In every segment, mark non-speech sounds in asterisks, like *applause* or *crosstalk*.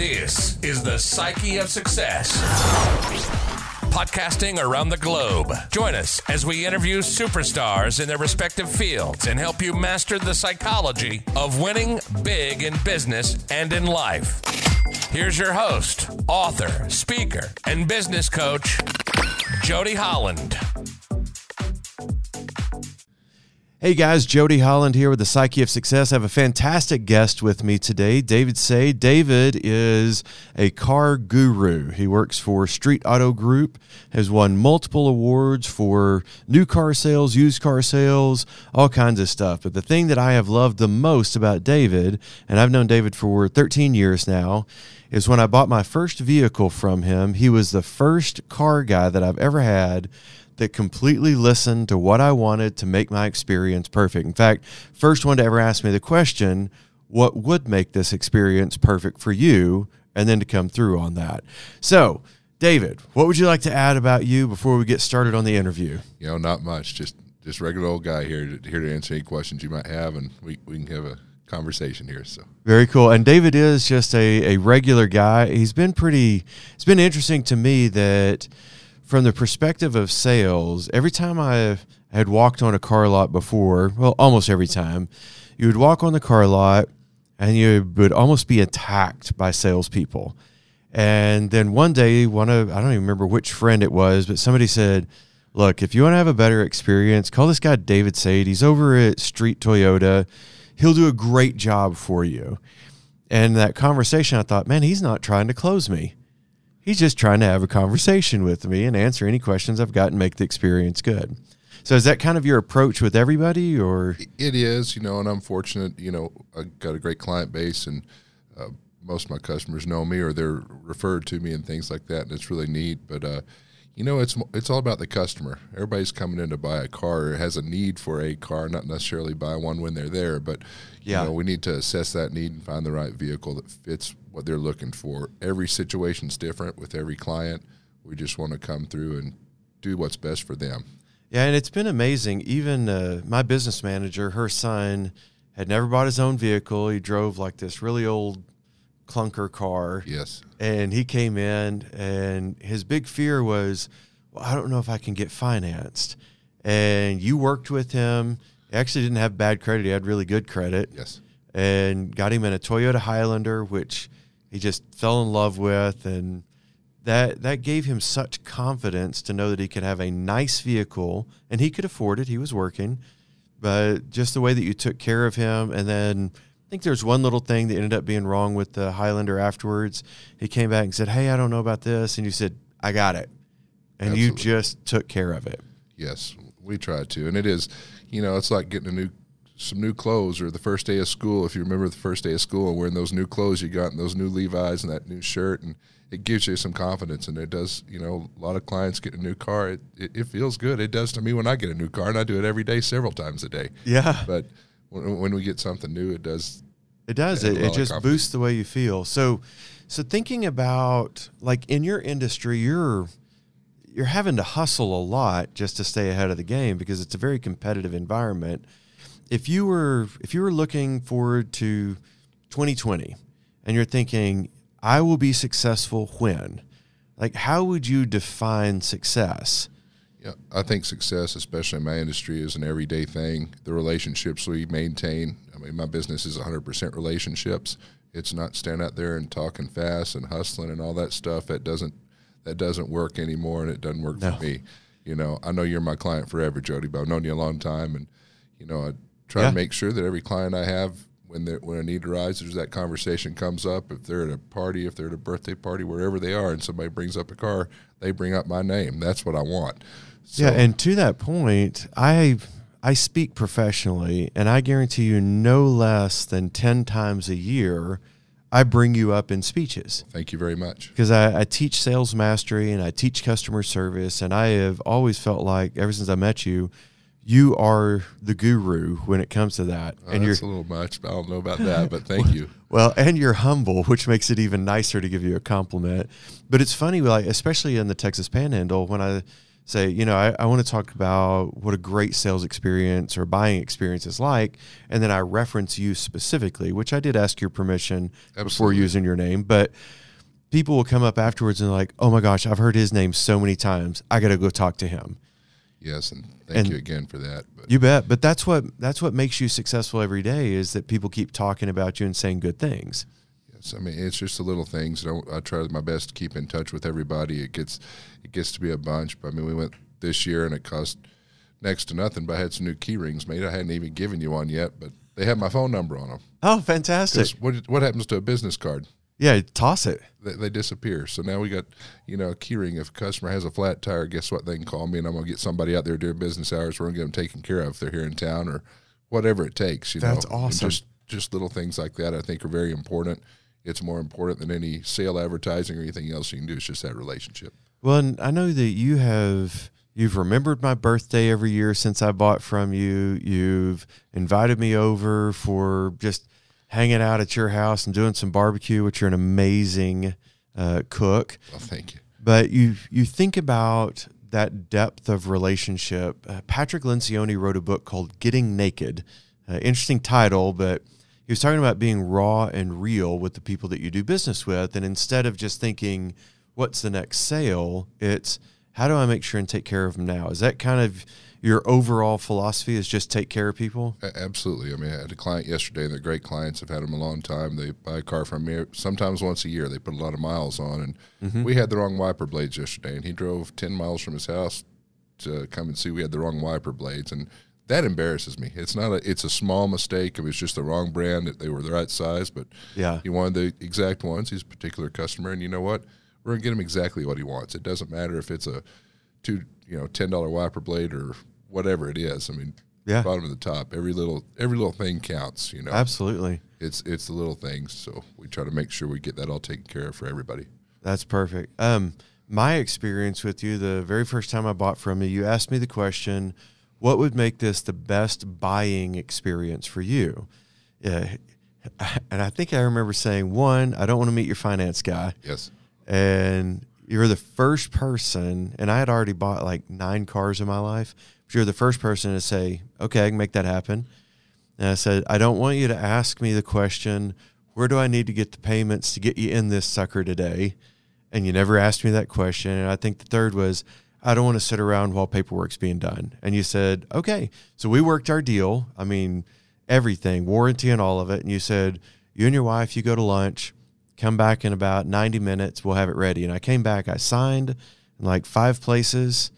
This is the Psyche of Success. Podcasting around the globe. Join us as we interview superstars in their respective fields and help you master the psychology of winning big in business and in life. Here's your host, author, speaker, and business coach, Jody Holland. Hey guys, Jody Holland here with the Psyche of Success. I have a fantastic guest with me today, David Say. David is a car guru. He works for Street Auto Group, has won multiple awards for new car sales, used car sales, all kinds of stuff. But the thing that I have loved the most about David, and I've known David for 13 years now, is when I bought my first vehicle from him. He was the first car guy that I've ever had that completely listened to what I wanted to make my experience perfect. In fact, first one to ever ask me the question, what would make this experience perfect for you? And then to come through on that. So, David, what would you like to add about you before we get started on the interview? You know, not much. Just just regular old guy here to, here to answer any questions you might have, and we, we can have a conversation here. So very cool. And David is just a, a regular guy. He's been pretty. It's been interesting to me that from the perspective of sales, every time I had walked on a car lot before, well, almost every time, you would walk on the car lot and you would almost be attacked by salespeople. And then one day, one of, I don't even remember which friend it was, but somebody said, Look, if you want to have a better experience, call this guy David Sade. He's over at Street Toyota. He'll do a great job for you. And that conversation, I thought, man, he's not trying to close me. He's just trying to have a conversation with me and answer any questions I've got and make the experience good. So is that kind of your approach with everybody or it is, you know, and I'm fortunate, you know, I got a great client base and uh, most of my customers know me or they're referred to me and things like that and it's really neat, but uh, you know, it's it's all about the customer. Everybody's coming in to buy a car or has a need for a car, not necessarily buy one when they're there, but yeah. you know, we need to assess that need and find the right vehicle that fits what they're looking for. Every situation's different with every client. We just want to come through and do what's best for them. Yeah, and it's been amazing. Even uh, my business manager, her son had never bought his own vehicle. He drove like this really old clunker car. Yes. And he came in, and his big fear was, well, I don't know if I can get financed. And you worked with him. He actually didn't have bad credit, he had really good credit. Yes. And got him in a Toyota Highlander, which he just fell in love with. And that, that gave him such confidence to know that he could have a nice vehicle and he could afford it. He was working. But just the way that you took care of him and then I think there's one little thing that ended up being wrong with the Highlander afterwards. He came back and said, Hey, I don't know about this. And you said, I got it. And Absolutely. you just took care of it. Yes, we tried to. And it is, you know, it's like getting a new some new clothes or the first day of school. If you remember the first day of school and wearing those new clothes you got and those new Levi's and that new shirt and it gives you some confidence and it does, you know, a lot of clients get a new car. It, it, it feels good. It does to me when I get a new car and I do it every day, several times a day. Yeah. But when, when we get something new, it does. It does. It, it just boosts the way you feel. So, so thinking about like in your industry, you're you're having to hustle a lot just to stay ahead of the game because it's a very competitive environment. If you were if you were looking forward to 2020 and you're thinking I will be successful when like how would you define success? Yeah, I think success, especially in my industry, is an everyday thing. The relationships we maintain. I mean, my business is 100% relationships. It's not standing out there and talking fast and hustling and all that stuff. That doesn't that doesn't work anymore, and it doesn't work no. for me. You know, I know you're my client forever, Jody, but I've known you a long time, and you know, I try yeah. to make sure that every client I have, when when a need arises, that conversation comes up. If they're at a party, if they're at a birthday party, wherever they are, and somebody brings up a car, they bring up my name. That's what I want. So. Yeah, and to that point, I I speak professionally, and I guarantee you, no less than ten times a year, I bring you up in speeches. Thank you very much. Because I, I, teach sales mastery and I teach customer service, and I have always felt like ever since I met you, you are the guru when it comes to that. Oh, and you're a little much. I don't know about that, but thank you. *laughs* Well, and you're humble, which makes it even nicer to give you a compliment. But it's funny, like especially in the Texas Panhandle, when I say, you know, I, I want to talk about what a great sales experience or buying experience is like, and then I reference you specifically, which I did ask your permission before using your name, but people will come up afterwards and like, oh my gosh, I've heard his name so many times. I got to go talk to him. Yes, and thank And- you again for that. But You bet. But that's what that's what makes you successful every day is that people keep talking about you and saying good things. yes, I mean it's just the little things. I, I try my best to keep in touch with everybody. It gets it gets to be a bunch. But I mean, we went this year and it cost next to nothing. But I had some new key rings made. I hadn't even given you one yet, but they had my phone number on them. Oh, fantastic. What what happens to a business card? Yeah, toss it. They, they disappear. So now we got, you know, a key ring. If a customer has a flat tire, guess what? They can call me, and I'm gonna get somebody out there during business hours. We're gonna get them taken care of if they're here in town or whatever it takes. You That's know, And awesome. Just just little things like that, I think, are very important. It's more important than any sale advertising or anything else you can do. It's just that relationship. Well, and I know that you have you've remembered my birthday every year since I bought from you. You've invited me over for just hanging out at your house and doing some barbecue, which you're an amazing uh, cook. Well, thank you. But you you think about that depth of relationship. Uh, Patrick Lencioni wrote a book called Getting Naked. Uh, interesting title, but he was talking about being raw and real with the people that you do business with, and instead of just thinking, "What's the next sale?" it's how do I make sure and take care of them now? Is that kind of your overall philosophy? Is just take care of people? Absolutely. I mean, I had a client yesterday. They're great clients. I've had them a long time. They buy a car from me sometimes once a year. They put a lot of miles on, and mm-hmm. we had the wrong wiper blades yesterday. And he drove ten miles from his house to come and see we had the wrong wiper blades, and that embarrasses me. It's not a. It's a small mistake. It was just the wrong brand. That They were the right size, but Yeah. he wanted the exact ones. He's a particular customer, and you know what? We're gonna get him exactly what he wants. It doesn't matter if it's a two, you know, ten dollar wiper blade or whatever it is. I mean, Yeah. bottom of the top. Every little every little thing counts. You know, Absolutely. it's it's the little things. So we try to make sure we get that all taken care of for everybody. That's perfect. Um, my experience with you, the very first time I bought from you, you asked me the question, "What would make this the best buying experience for you?" Yeah, *laughs* and I think I remember saying, "One, I don't want to meet your finance guy," Yes, and you're the first person, and I had already bought like nine cars in my life. You're the first person to say, "Okay, I can make that happen." And I said, I don't want you to ask me the question, where do I need to get the payments to get you in this sucker today? And you never asked me that question. And I think the third was, I don't want to sit around while paperwork's being done. And you said, okay. So we worked our deal. I mean, everything, warranty and all of it. And you said, you and your wife, you go to lunch, come back in about 90 minutes, we'll have it ready. And I came back, I signed in like five places.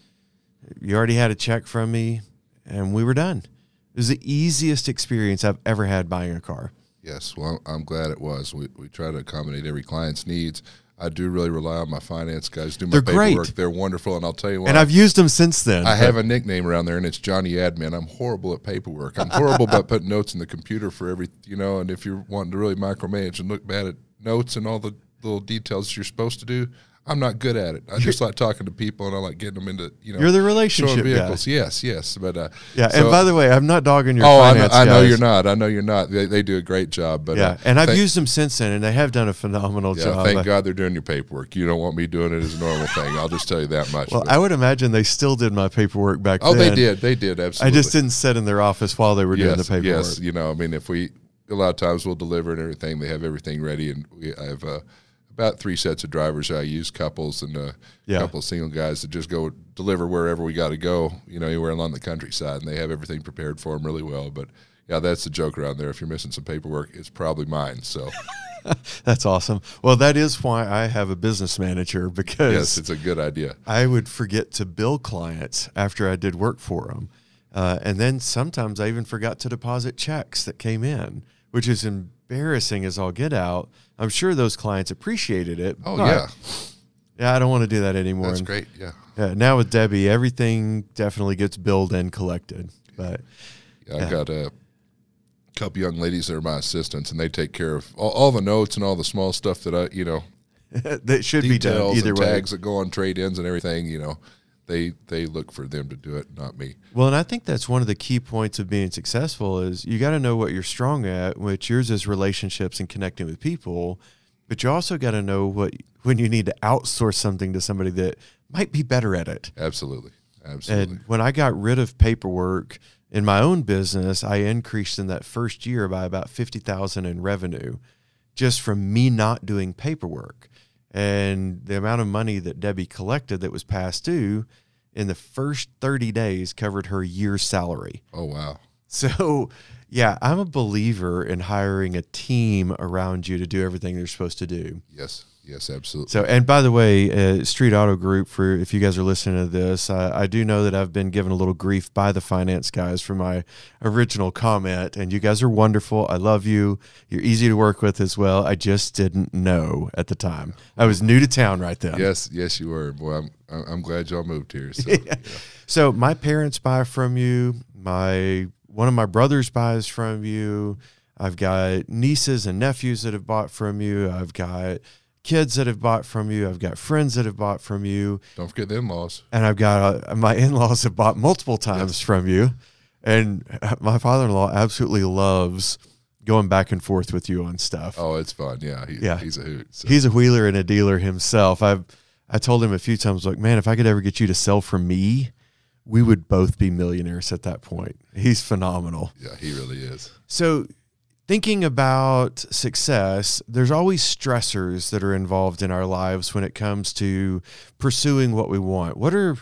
You already had a check from me, and we were done. It was the easiest experience I've ever had buying a car. yes. Well, I'm glad it was. We we try to accommodate every client's needs. I do really rely on my finance guys. Do my They're great. paperwork. They're wonderful, and I'll tell you what. And I've used them since then. I have a nickname around there, and it's Johnny Admin. I'm horrible at paperwork. I'm horrible about putting notes in the computer for every, you know. And if you're wanting to really micromanage and look bad at notes and all the little details you're supposed to do, I'm not good at it. I just like talking to people, and I like getting them into, you know. You're the relationship guy. vehicles. Yes, yes. But uh, Yeah, so- and by the way, I'm not dogging your oh, I know, I know you're not. I know you're not. They, they do a great job. But Yeah, uh, and I've thank- used them since then, and they have done a phenomenal Yeah, job. thank God they're doing your paperwork. You don't want me doing it as a normal thing. I'll just tell you that much. Well, But- I would imagine they still did my paperwork back oh, then. they did. They did absolutely. I just didn't sit in their office while they were doing the paperwork. Yes, you know, I mean, if we a lot of times we'll deliver and everything, they have everything ready, and we I have uh, about three sets of drivers I use, couples and a Yeah. couple of single guys that just go deliver wherever we got to go, you know, anywhere along the countryside, and they have everything prepared for them really well. But yeah, that's the joke around there. If you're missing some paperwork, it's probably mine. So *laughs* That's awesome. Well, that is why I have a business manager because yes, it's a good idea. I would forget to bill clients after I did work for them. Uh, and then sometimes I even forgot to deposit checks that came in, which is embarrassing as all get out. I'm sure those clients appreciated it. Oh yeah, Yeah, I don't want to do that anymore. that's And, great. Yeah. Yeah, now with Debbie, everything definitely gets billed and collected. But Yeah, I got a couple young ladies that are my assistants, and they take care of all, all the notes and all the small stuff that I, you know, *laughs* that should be done either way. tags that go on trade ins and everything. You know, they they look for them to do it, not me. Well, and I think that's one of the key points of being successful is you got to know what you're strong at, which yours is relationships and connecting with people, but you also got to know what when you need to outsource something to somebody that might be better at it. Absolutely. Absolutely. And when I got rid of paperwork in my own business, I increased in that first year by about 50,000 in revenue just from me not doing paperwork. And the amount of money that Debbie collected that was past due in the first 30 days covered her year's salary. oh wow. So, yeah, I'm a believer in hiring a team around you to do everything they're supposed to do. Yes. Yes. Absolutely. So, and by the way, uh, Street Auto Group, for if you guys are listening to this, I, I do know that I've been given a little grief by the finance guys for my original comment, and you guys are wonderful. I love you. You're easy to work with as well. I just didn't know at the time. I was new to town right then. yes. Yes, you were. Boy, I'm I'm glad y'all moved here. So, *laughs* yeah. So my parents buy from you. My one of my brothers buys from you. I've got nieces and nephews that have bought from you. I've got kids that have bought from you. I've got friends that have bought from you. Don't forget the in-laws. and I've got uh, my in-laws have bought multiple times from you, and my father-in-law absolutely loves going back and forth with you on stuff. Oh, it's fun. Yeah. He, Yeah. He's a hoot. So. He's a wheeler and a dealer himself. I've I told him a few times, like, man, if I could ever get you to sell for me, we would both be millionaires at that point. He's phenomenal. yeah. He really is. So, thinking about success, there's always stressors that are involved in our lives when it comes to pursuing what we want. What are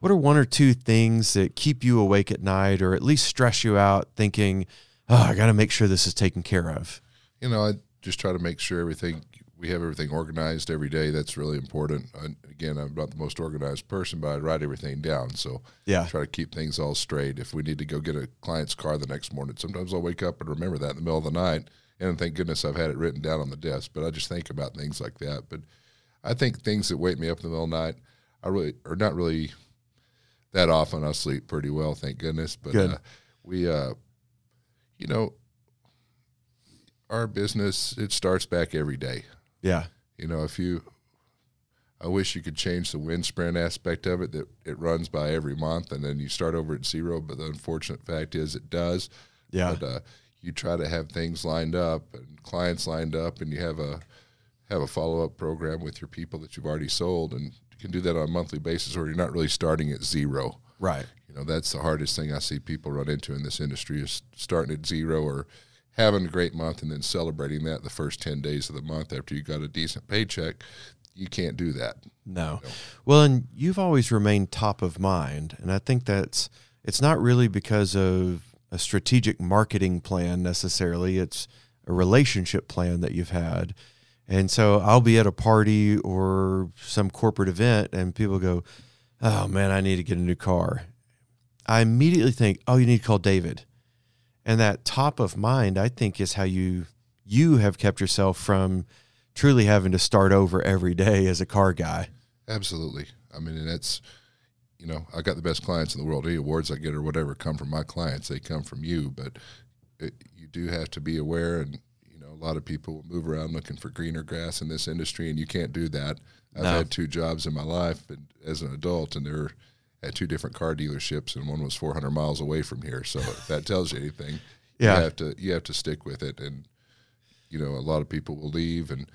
what are one or two things that keep you awake at night or at least stress you out thinking, "Oh, I got to make sure this is taken care of." You know, I just try to make sure everything we have everything organized every day. That's really important. I, again, I'm not the most organized person, but I write everything down. So Yeah. try to keep things all straight. If we need to go get a client's car the next morning, sometimes I'll wake up and remember that in the middle of the night. And thank goodness I've had it written down on the desk. But I just think about things like that. But I think things that wake me up in the middle of the night, I really are not really that often. I sleep pretty well, thank goodness. But Good. Uh, we, uh, you know, our business it starts back every day. Yeah. You know, if you, I wish you could change the wind sprint aspect of it that it runs by every month and then you start over at zero. But the unfortunate fact is it does. Yeah. But uh, you try to have things lined up and clients lined up, and you have a have a follow up program with your people that you've already sold, and you can do that on a monthly basis, or you're not really starting at zero. Right. You know, that's the hardest thing I see people run into in this industry is starting at zero or having a great month and then celebrating that the first 10 days of the month after you got a decent paycheck. You can't do that. No. Well, and you've always remained top of mind, and I think that's it's not really because of a strategic marketing plan necessarily. It's a relationship plan that you've had. And so I'll be at a party or some corporate event and people go, "Oh man, I need to get a new car." I immediately think, "Oh, you need to call David." And that top of mind, I think is how you you have kept yourself from truly having to start over every day as a car guy. Absolutely. I mean, and that's, you know, I got the best clients in the world. Any awards I get or whatever come from my clients, they come from you. But it, you do have to be aware, and you know, a lot of people move around looking for greener grass in this industry, and you can't do that. I've No. had two jobs in my life and, as an adult, and they're at two different car dealerships, and one was 400 miles away from here. So if that tells you anything, Yeah. you have to you have to stick with it. And you know, a lot of people will leave, and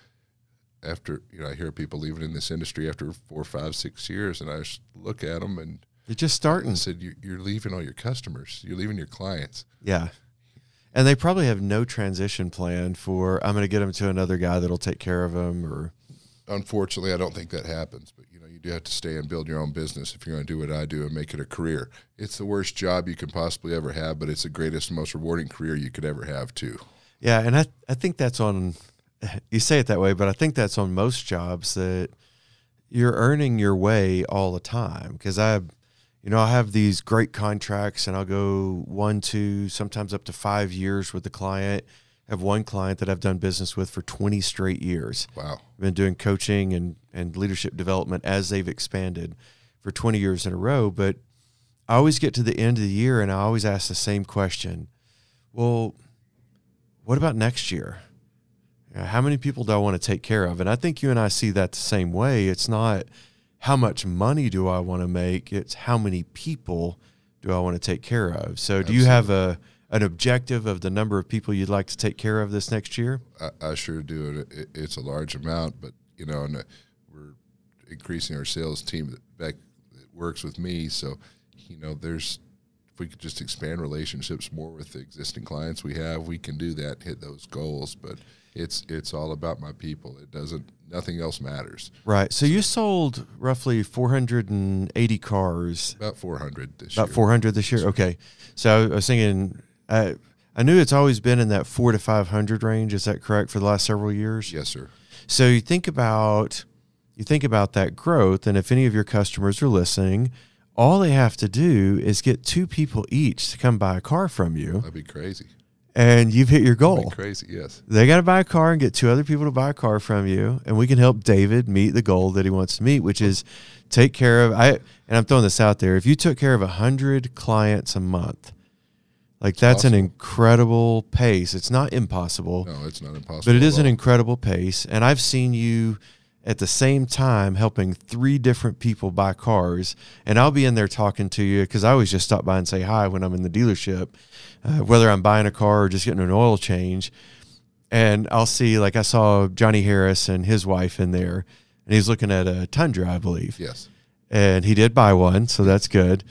after you know, I hear people leaving in this industry after four, five, six years, and I just look at them and they're just starting. and said, "You- "You're leaving all your customers. You're leaving your clients." Yeah. And they probably have no transition plan for I'm going to get them to another guy that'll take care of them or Unfortunately, I don't think that happens. But you know, you do have to stay and build your own business if you're going to do what I do and make it a career. It's the worst job you can possibly ever have, but it's the greatest, most rewarding career you could ever have too. Yeah, and I I think that's on *laughs* you say it that way, but I think that's on most jobs that you're earning your way all the time because I you know, I have these great contracts and I'll go 1 2 sometimes up to 5 years with the client. Have one client that I've done business with for 20 straight years. Wow. I've been doing coaching and, and leadership development as they've expanded for 20 years in a row. But I always get to the end of the year and I always ask the same question. Well, what about next year? How many people do I want to take care of? And I think you and I see that the same way. It's not how much money do I want to make, it's how many people do I want to take care of. So, do you have a an objective of the number of people you'd like to take care of this next year? I, I sure do. It, it, it's a large amount, but you know, and uh, we're increasing our sales team. Back works with me. So, you know, there's if we could just expand relationships more with the existing clients we have, we can do that, hit those goals. But it's it's all about my people. It doesn't nothing else matters. Right. So you sold roughly 480 cars. About 400 this About year. 400 this year. Okay. So I was thinking, I I knew it's always been in that four to 500 range. Is that correct for the last several years? Yes, sir. So you think about you think about that growth, and if any of your customers are listening, all they have to do is get two people each to come buy a car from you, That'd be crazy. and you've hit your That'd goal. be crazy. Yes. They got to buy a car and get two other people to buy a car from you, and we can help David meet the goal that he wants to meet, which is take care of. I and I'm throwing this out there. If you took care of a hundred clients a month, like that's an incredible pace. It's not impossible, No, it's not impossible. but it is an incredible pace. And I've seen you at the same time helping three different people buy cars, and I'll be in there talking to you because I always just stop by and say hi when I'm in the dealership, uh, whether I'm buying a car or just getting an oil change and I'll see like I saw Johnny Harris and his wife in there, and he's looking at a Tundra, I believe, Yes. and he did buy one, so that's good.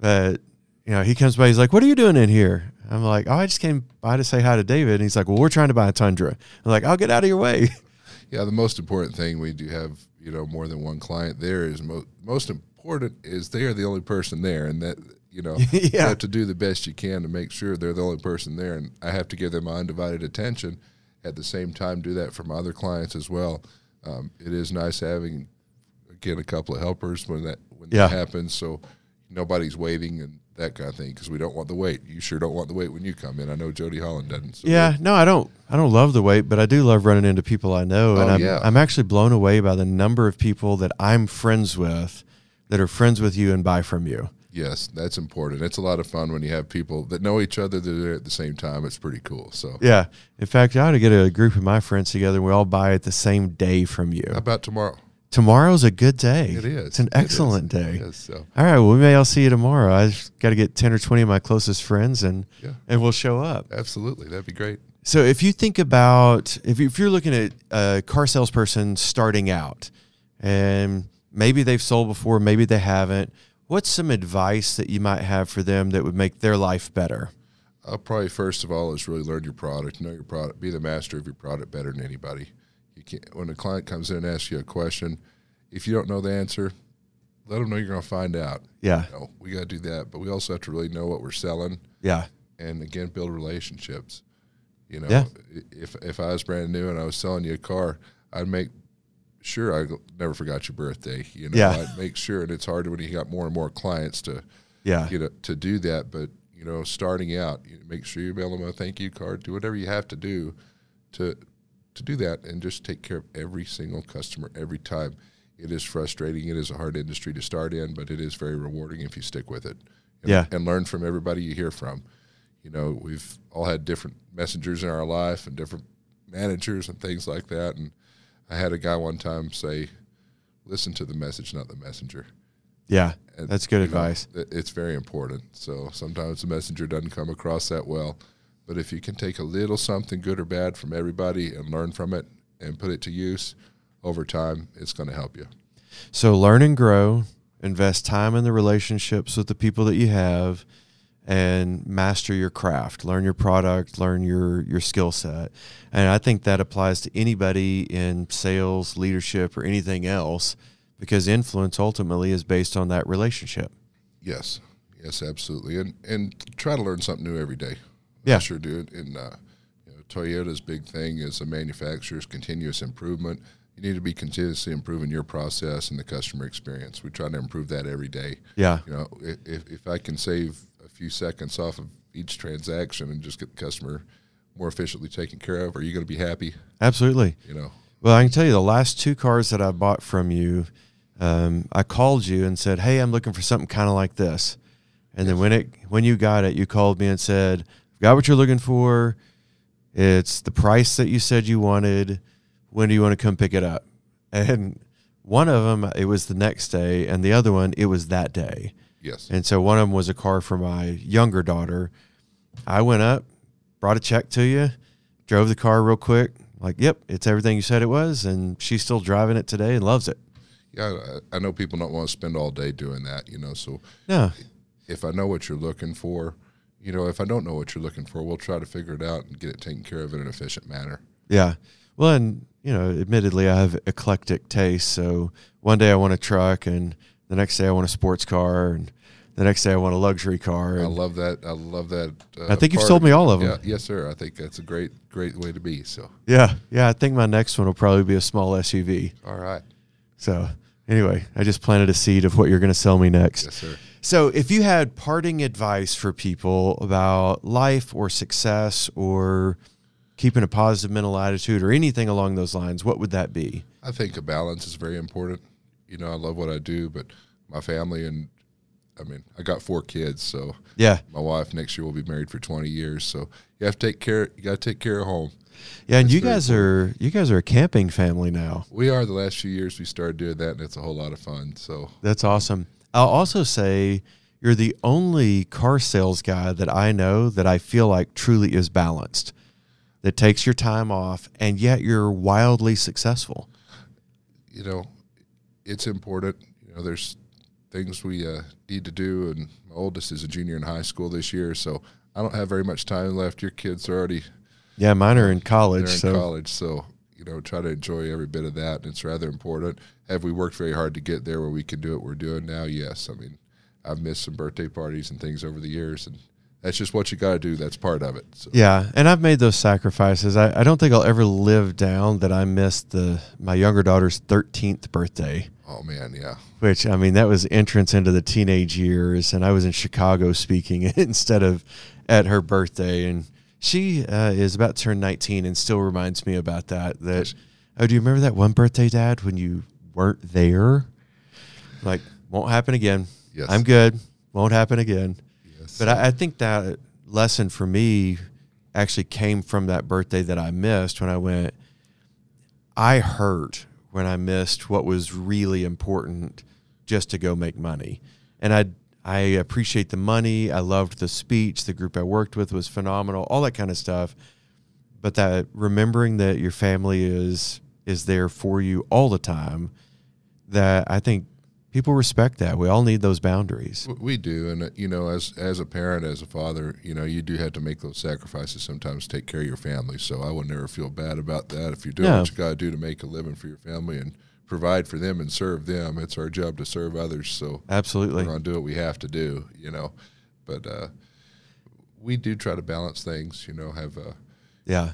But you know, he comes by, he's like, "What are you doing in here?" I'm like, "Oh, I just came by to say hi to David." And he's like, "Well, we're trying to buy a Tundra." I'm like, "I'll get out of your way." *laughs* Yeah, the most important thing we do have, you know, more than one client there is mo- most important is they are the only person there, and that you know *laughs* you have to do the best you can to make sure they're the only person there, and I have to give them my undivided attention. At the same time, do that for my other clients as well. Um, it is nice having again a couple of helpers when that when Yeah. that happens, so nobody's waiting and that kind of thing because we don't want the wait. You sure don't want the wait when you come in. I know Jody Holland doesn't. So yeah, no, I don't. I don't love the wait, but I do love running into people I know, and Oh, I'm yeah. I'm actually blown away by the number of people that I'm friends with that are friends with you and buy from you. Yes, that's important. It's a lot of fun when you have people that know each other that are there at the same time. It's pretty cool. So, Yeah. In fact, I ought to get a group of my friends together and we all buy it the same day from you. how about tomorrow? Tomorrow's a good day. It is. It's an It excellent day. So All right. Well, we may all see you tomorrow. I've got to get 10 or 20 of my closest friends and, Yeah. and we'll show up. absolutely, that'd be great. So if you think about, if, you, if you're looking at a car salesperson starting out and maybe they've sold before, maybe they haven't, what's some advice that you might have for them that would make their life better? Uh, probably first of all is really learn your product, know your product, be the master of your product better than anybody. Can't, when a client comes in and asks you a question, if you don't know the answer, let them know you're going to find out. Yeah. You know, we got to do that, but we also have to really know what we're selling. Yeah. and again build relationships. You know, Yeah. if if I was brand new and I was selling you a car, I'd make sure I never forgot your birthday. You know, Yeah. I'd make sure, and it's hard when you got more and more clients to Yeah. you know to do that. But you know, starting out, you make sure you mail them a thank you card. Do whatever you have to do to to do that, and just take care of every single customer every time. It is frustrating. It is a hard industry to start in, but it is very rewarding if you stick with it. And, Yeah. and learn from everybody you hear from. You know, we've all had different messengers in our life and different managers and things like that. And I had a guy one time say, "Listen to the message, not the messenger." Yeah. And, That's good you know, advice. it's very important. So sometimes the messenger doesn't come across that well, but if you can take a little something good or bad from everybody and learn from it and put it to use over time, it's going to help you. So learn and grow, invest time in the relationships with the people that you have, and master your craft. Learn your product, learn your your skill set. And I think that applies to anybody in sales, leadership, or anything else, because influence ultimately is based on that relationship. Yes, yes, absolutely, and and try to learn something new every day. Yeah. Sure do. And uh, you know, Toyota's big thing is the manufacturer's continuous improvement. You need to be continuously improving your process and the customer experience. We try to improve that every day. Yeah. You know, if if I can save a few seconds off of each transaction and just get the customer more efficiently taken care of, are you going to be happy? Absolutely. You know, Well, I can tell you the last two cars that I bought from you, um, I called you and said, "Hey, I'm looking for something kind of like this." And then when it when you got it, you called me and said, "Got what you're looking for. It's the price that you said you wanted. When do you want to come pick it up?" And one of them, it was the next day, and the other one, it was that day. yes, And so one of them was a car for my younger daughter. I went up, brought a check to you, drove the car real quick. Like, yep, it's everything you said it was, and she's still driving it today and loves it. Yeah, I, I know people don't want to spend all day doing that, you know. So Yeah. if I know what you're looking for, you know, if I don't know what you're looking for, we'll try to figure it out and get it taken care of in an efficient manner. Yeah. Well, and you know, admittedly, I have eclectic tastes. So one day I want a truck, and the next day I want a sports car, and the next day I want a luxury car. I love that. I love that. Uh, I think you've sold me all of Yeah, them. yes, sir. I think that's a great, great way to be. So, yeah, yeah. I think my next one will probably be a small SUV. all right. So anyway, I just planted a seed of what you're going to sell me next. Yes, sir. So, if you had parting advice for people about life or success or keeping a positive mental attitude or anything along those lines, what would that be? I think a balance is very important. You know, I love what I do, but my family and I mean, I got four kids, so Yeah. my wife next year will be married for 20 years. So you have to take care. You got to take care of home. Yeah, and That's you guys are you guys are a camping family now. We are the last few years we started doing that, and it's a whole lot of fun. So That's awesome. I'll also say you're the only car sales guy that I know that I feel like truly is balanced. That takes your time off and yet you're wildly successful. you know, it's important. You know, there's things we uh, need to do, and my oldest is a junior in high school this year, so I don't have very much time left. Your kids are already Yeah, mine are in college, in so college, so you know, try to enjoy every bit of that. And it's rather important. Have we worked very hard to get there where we can do what we're doing now? Yes. I mean, I've missed some birthday parties and things over the years, and that's just what you got to do. That's part of it. So. Yeah, and I've made those sacrifices. I, I don't think I'll ever live down that I missed the my younger daughter's thirteenth birthday. Oh man, yeah. Which I mean, that was entrance into the teenage years, and I was in Chicago speaking *laughs* instead of at her birthday, and she uh, is about to turn nineteen, and still reminds me about that. That oh, do you remember that one birthday, Dad, when you weren't there? Like, won't happen again. Yes. I'm good. Won't happen again. Yes. But I, I think that lesson for me actually came from that birthday that I missed when I went. I hurt when I missed what was really important just to go make money. And I I appreciate the money. I loved the speech. The group I worked with was phenomenal. All that kind of stuff. But that remembering that your family is is there for you all the time. That I think people respect that. We all need those boundaries. We do, and uh, you know, as as a parent, as a father, you know, you do have to make those sacrifices sometimes to take care of your family. So I would never feel bad about that. If you're doing No. what you got to do to make a living for your family and provide for them and serve them, it's our job to serve others. So Absolutely. we're to do what we have to do, you know. But uh, we do try to balance things, you know, have a Yeah.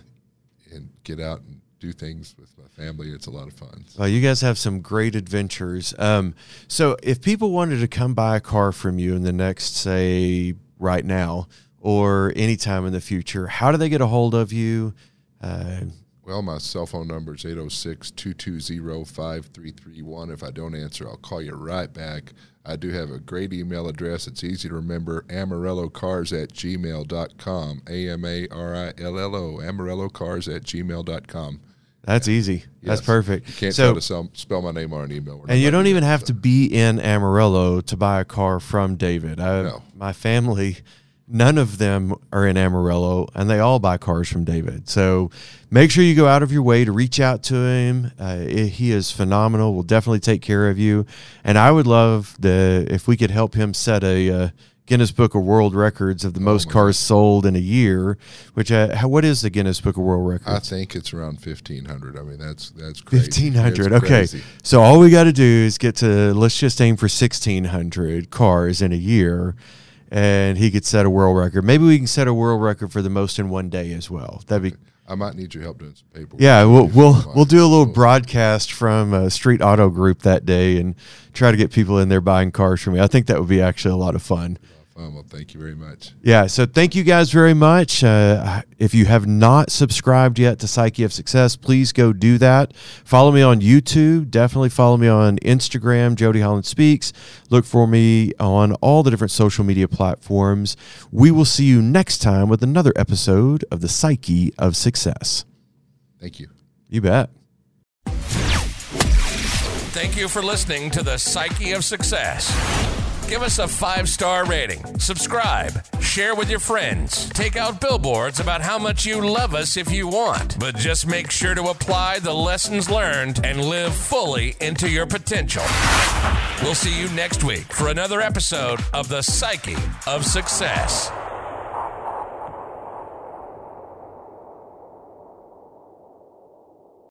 and get out and do things with my family. It's a lot of fun. Well, you guys have some great adventures. Um, so, if people wanted to come buy a car from you in the next, say, right now or anytime in the future, how do they get a hold of you? Uh, Well, my cell phone number is 806 220 5331. If I don't answer, I'll call you right back. I do have a great email address. It's easy to remember amarillocars at gmail.com. A M A R I L L O, amarillocars at gmail.com. that's easy. That's perfect. You can't so, sell, spell my name on an email. And you don't even have stuff. to be in Amarillo to buy a car from David. I, No. My family, none of them are in Amarillo, and they all buy cars from David. So make sure you go out of your way to reach out to him. Uh, he is phenomenal. Will definitely take care of you. And I would love the if we could help him set a. Uh, Guinness Book of World Records of the most Oh my cars sold in a year, which uh, how, what is the Guinness Book of World Records? I think it's around 1500. I mean, that's that's crazy. Fifteen hundred. Okay, crazy. so all we got to do is get to let's just aim for sixteen hundred cars in a year, and he could set a world record. Maybe we can set a world record for the most in one day as well. That'd be I might need your help doing some paperwork. yeah. We'll we'll we'll do a little broadcast from uh, Street Auto Group that day and try to get people in there buying cars from me. I think that would be actually a lot of fun. Oh, well, thank you very much. Yeah, so thank you guys very much. Uh, if you have not subscribed yet to Psyche of Success, please go do that. Follow me on YouTube. Definitely follow me on Instagram, Jody Holland Speaks. Look for me on all the different social media platforms. We will see you next time with another episode of the Psyche of Success. Thank you. You bet. Thank you for listening to the Psyche of Success. Give us a five star rating, subscribe, share with your friends. Take out billboards about how much you love us if you want, but just make sure to apply the lessons learned and live fully into your potential. We'll see you next week for another episode of The Psyche of Success.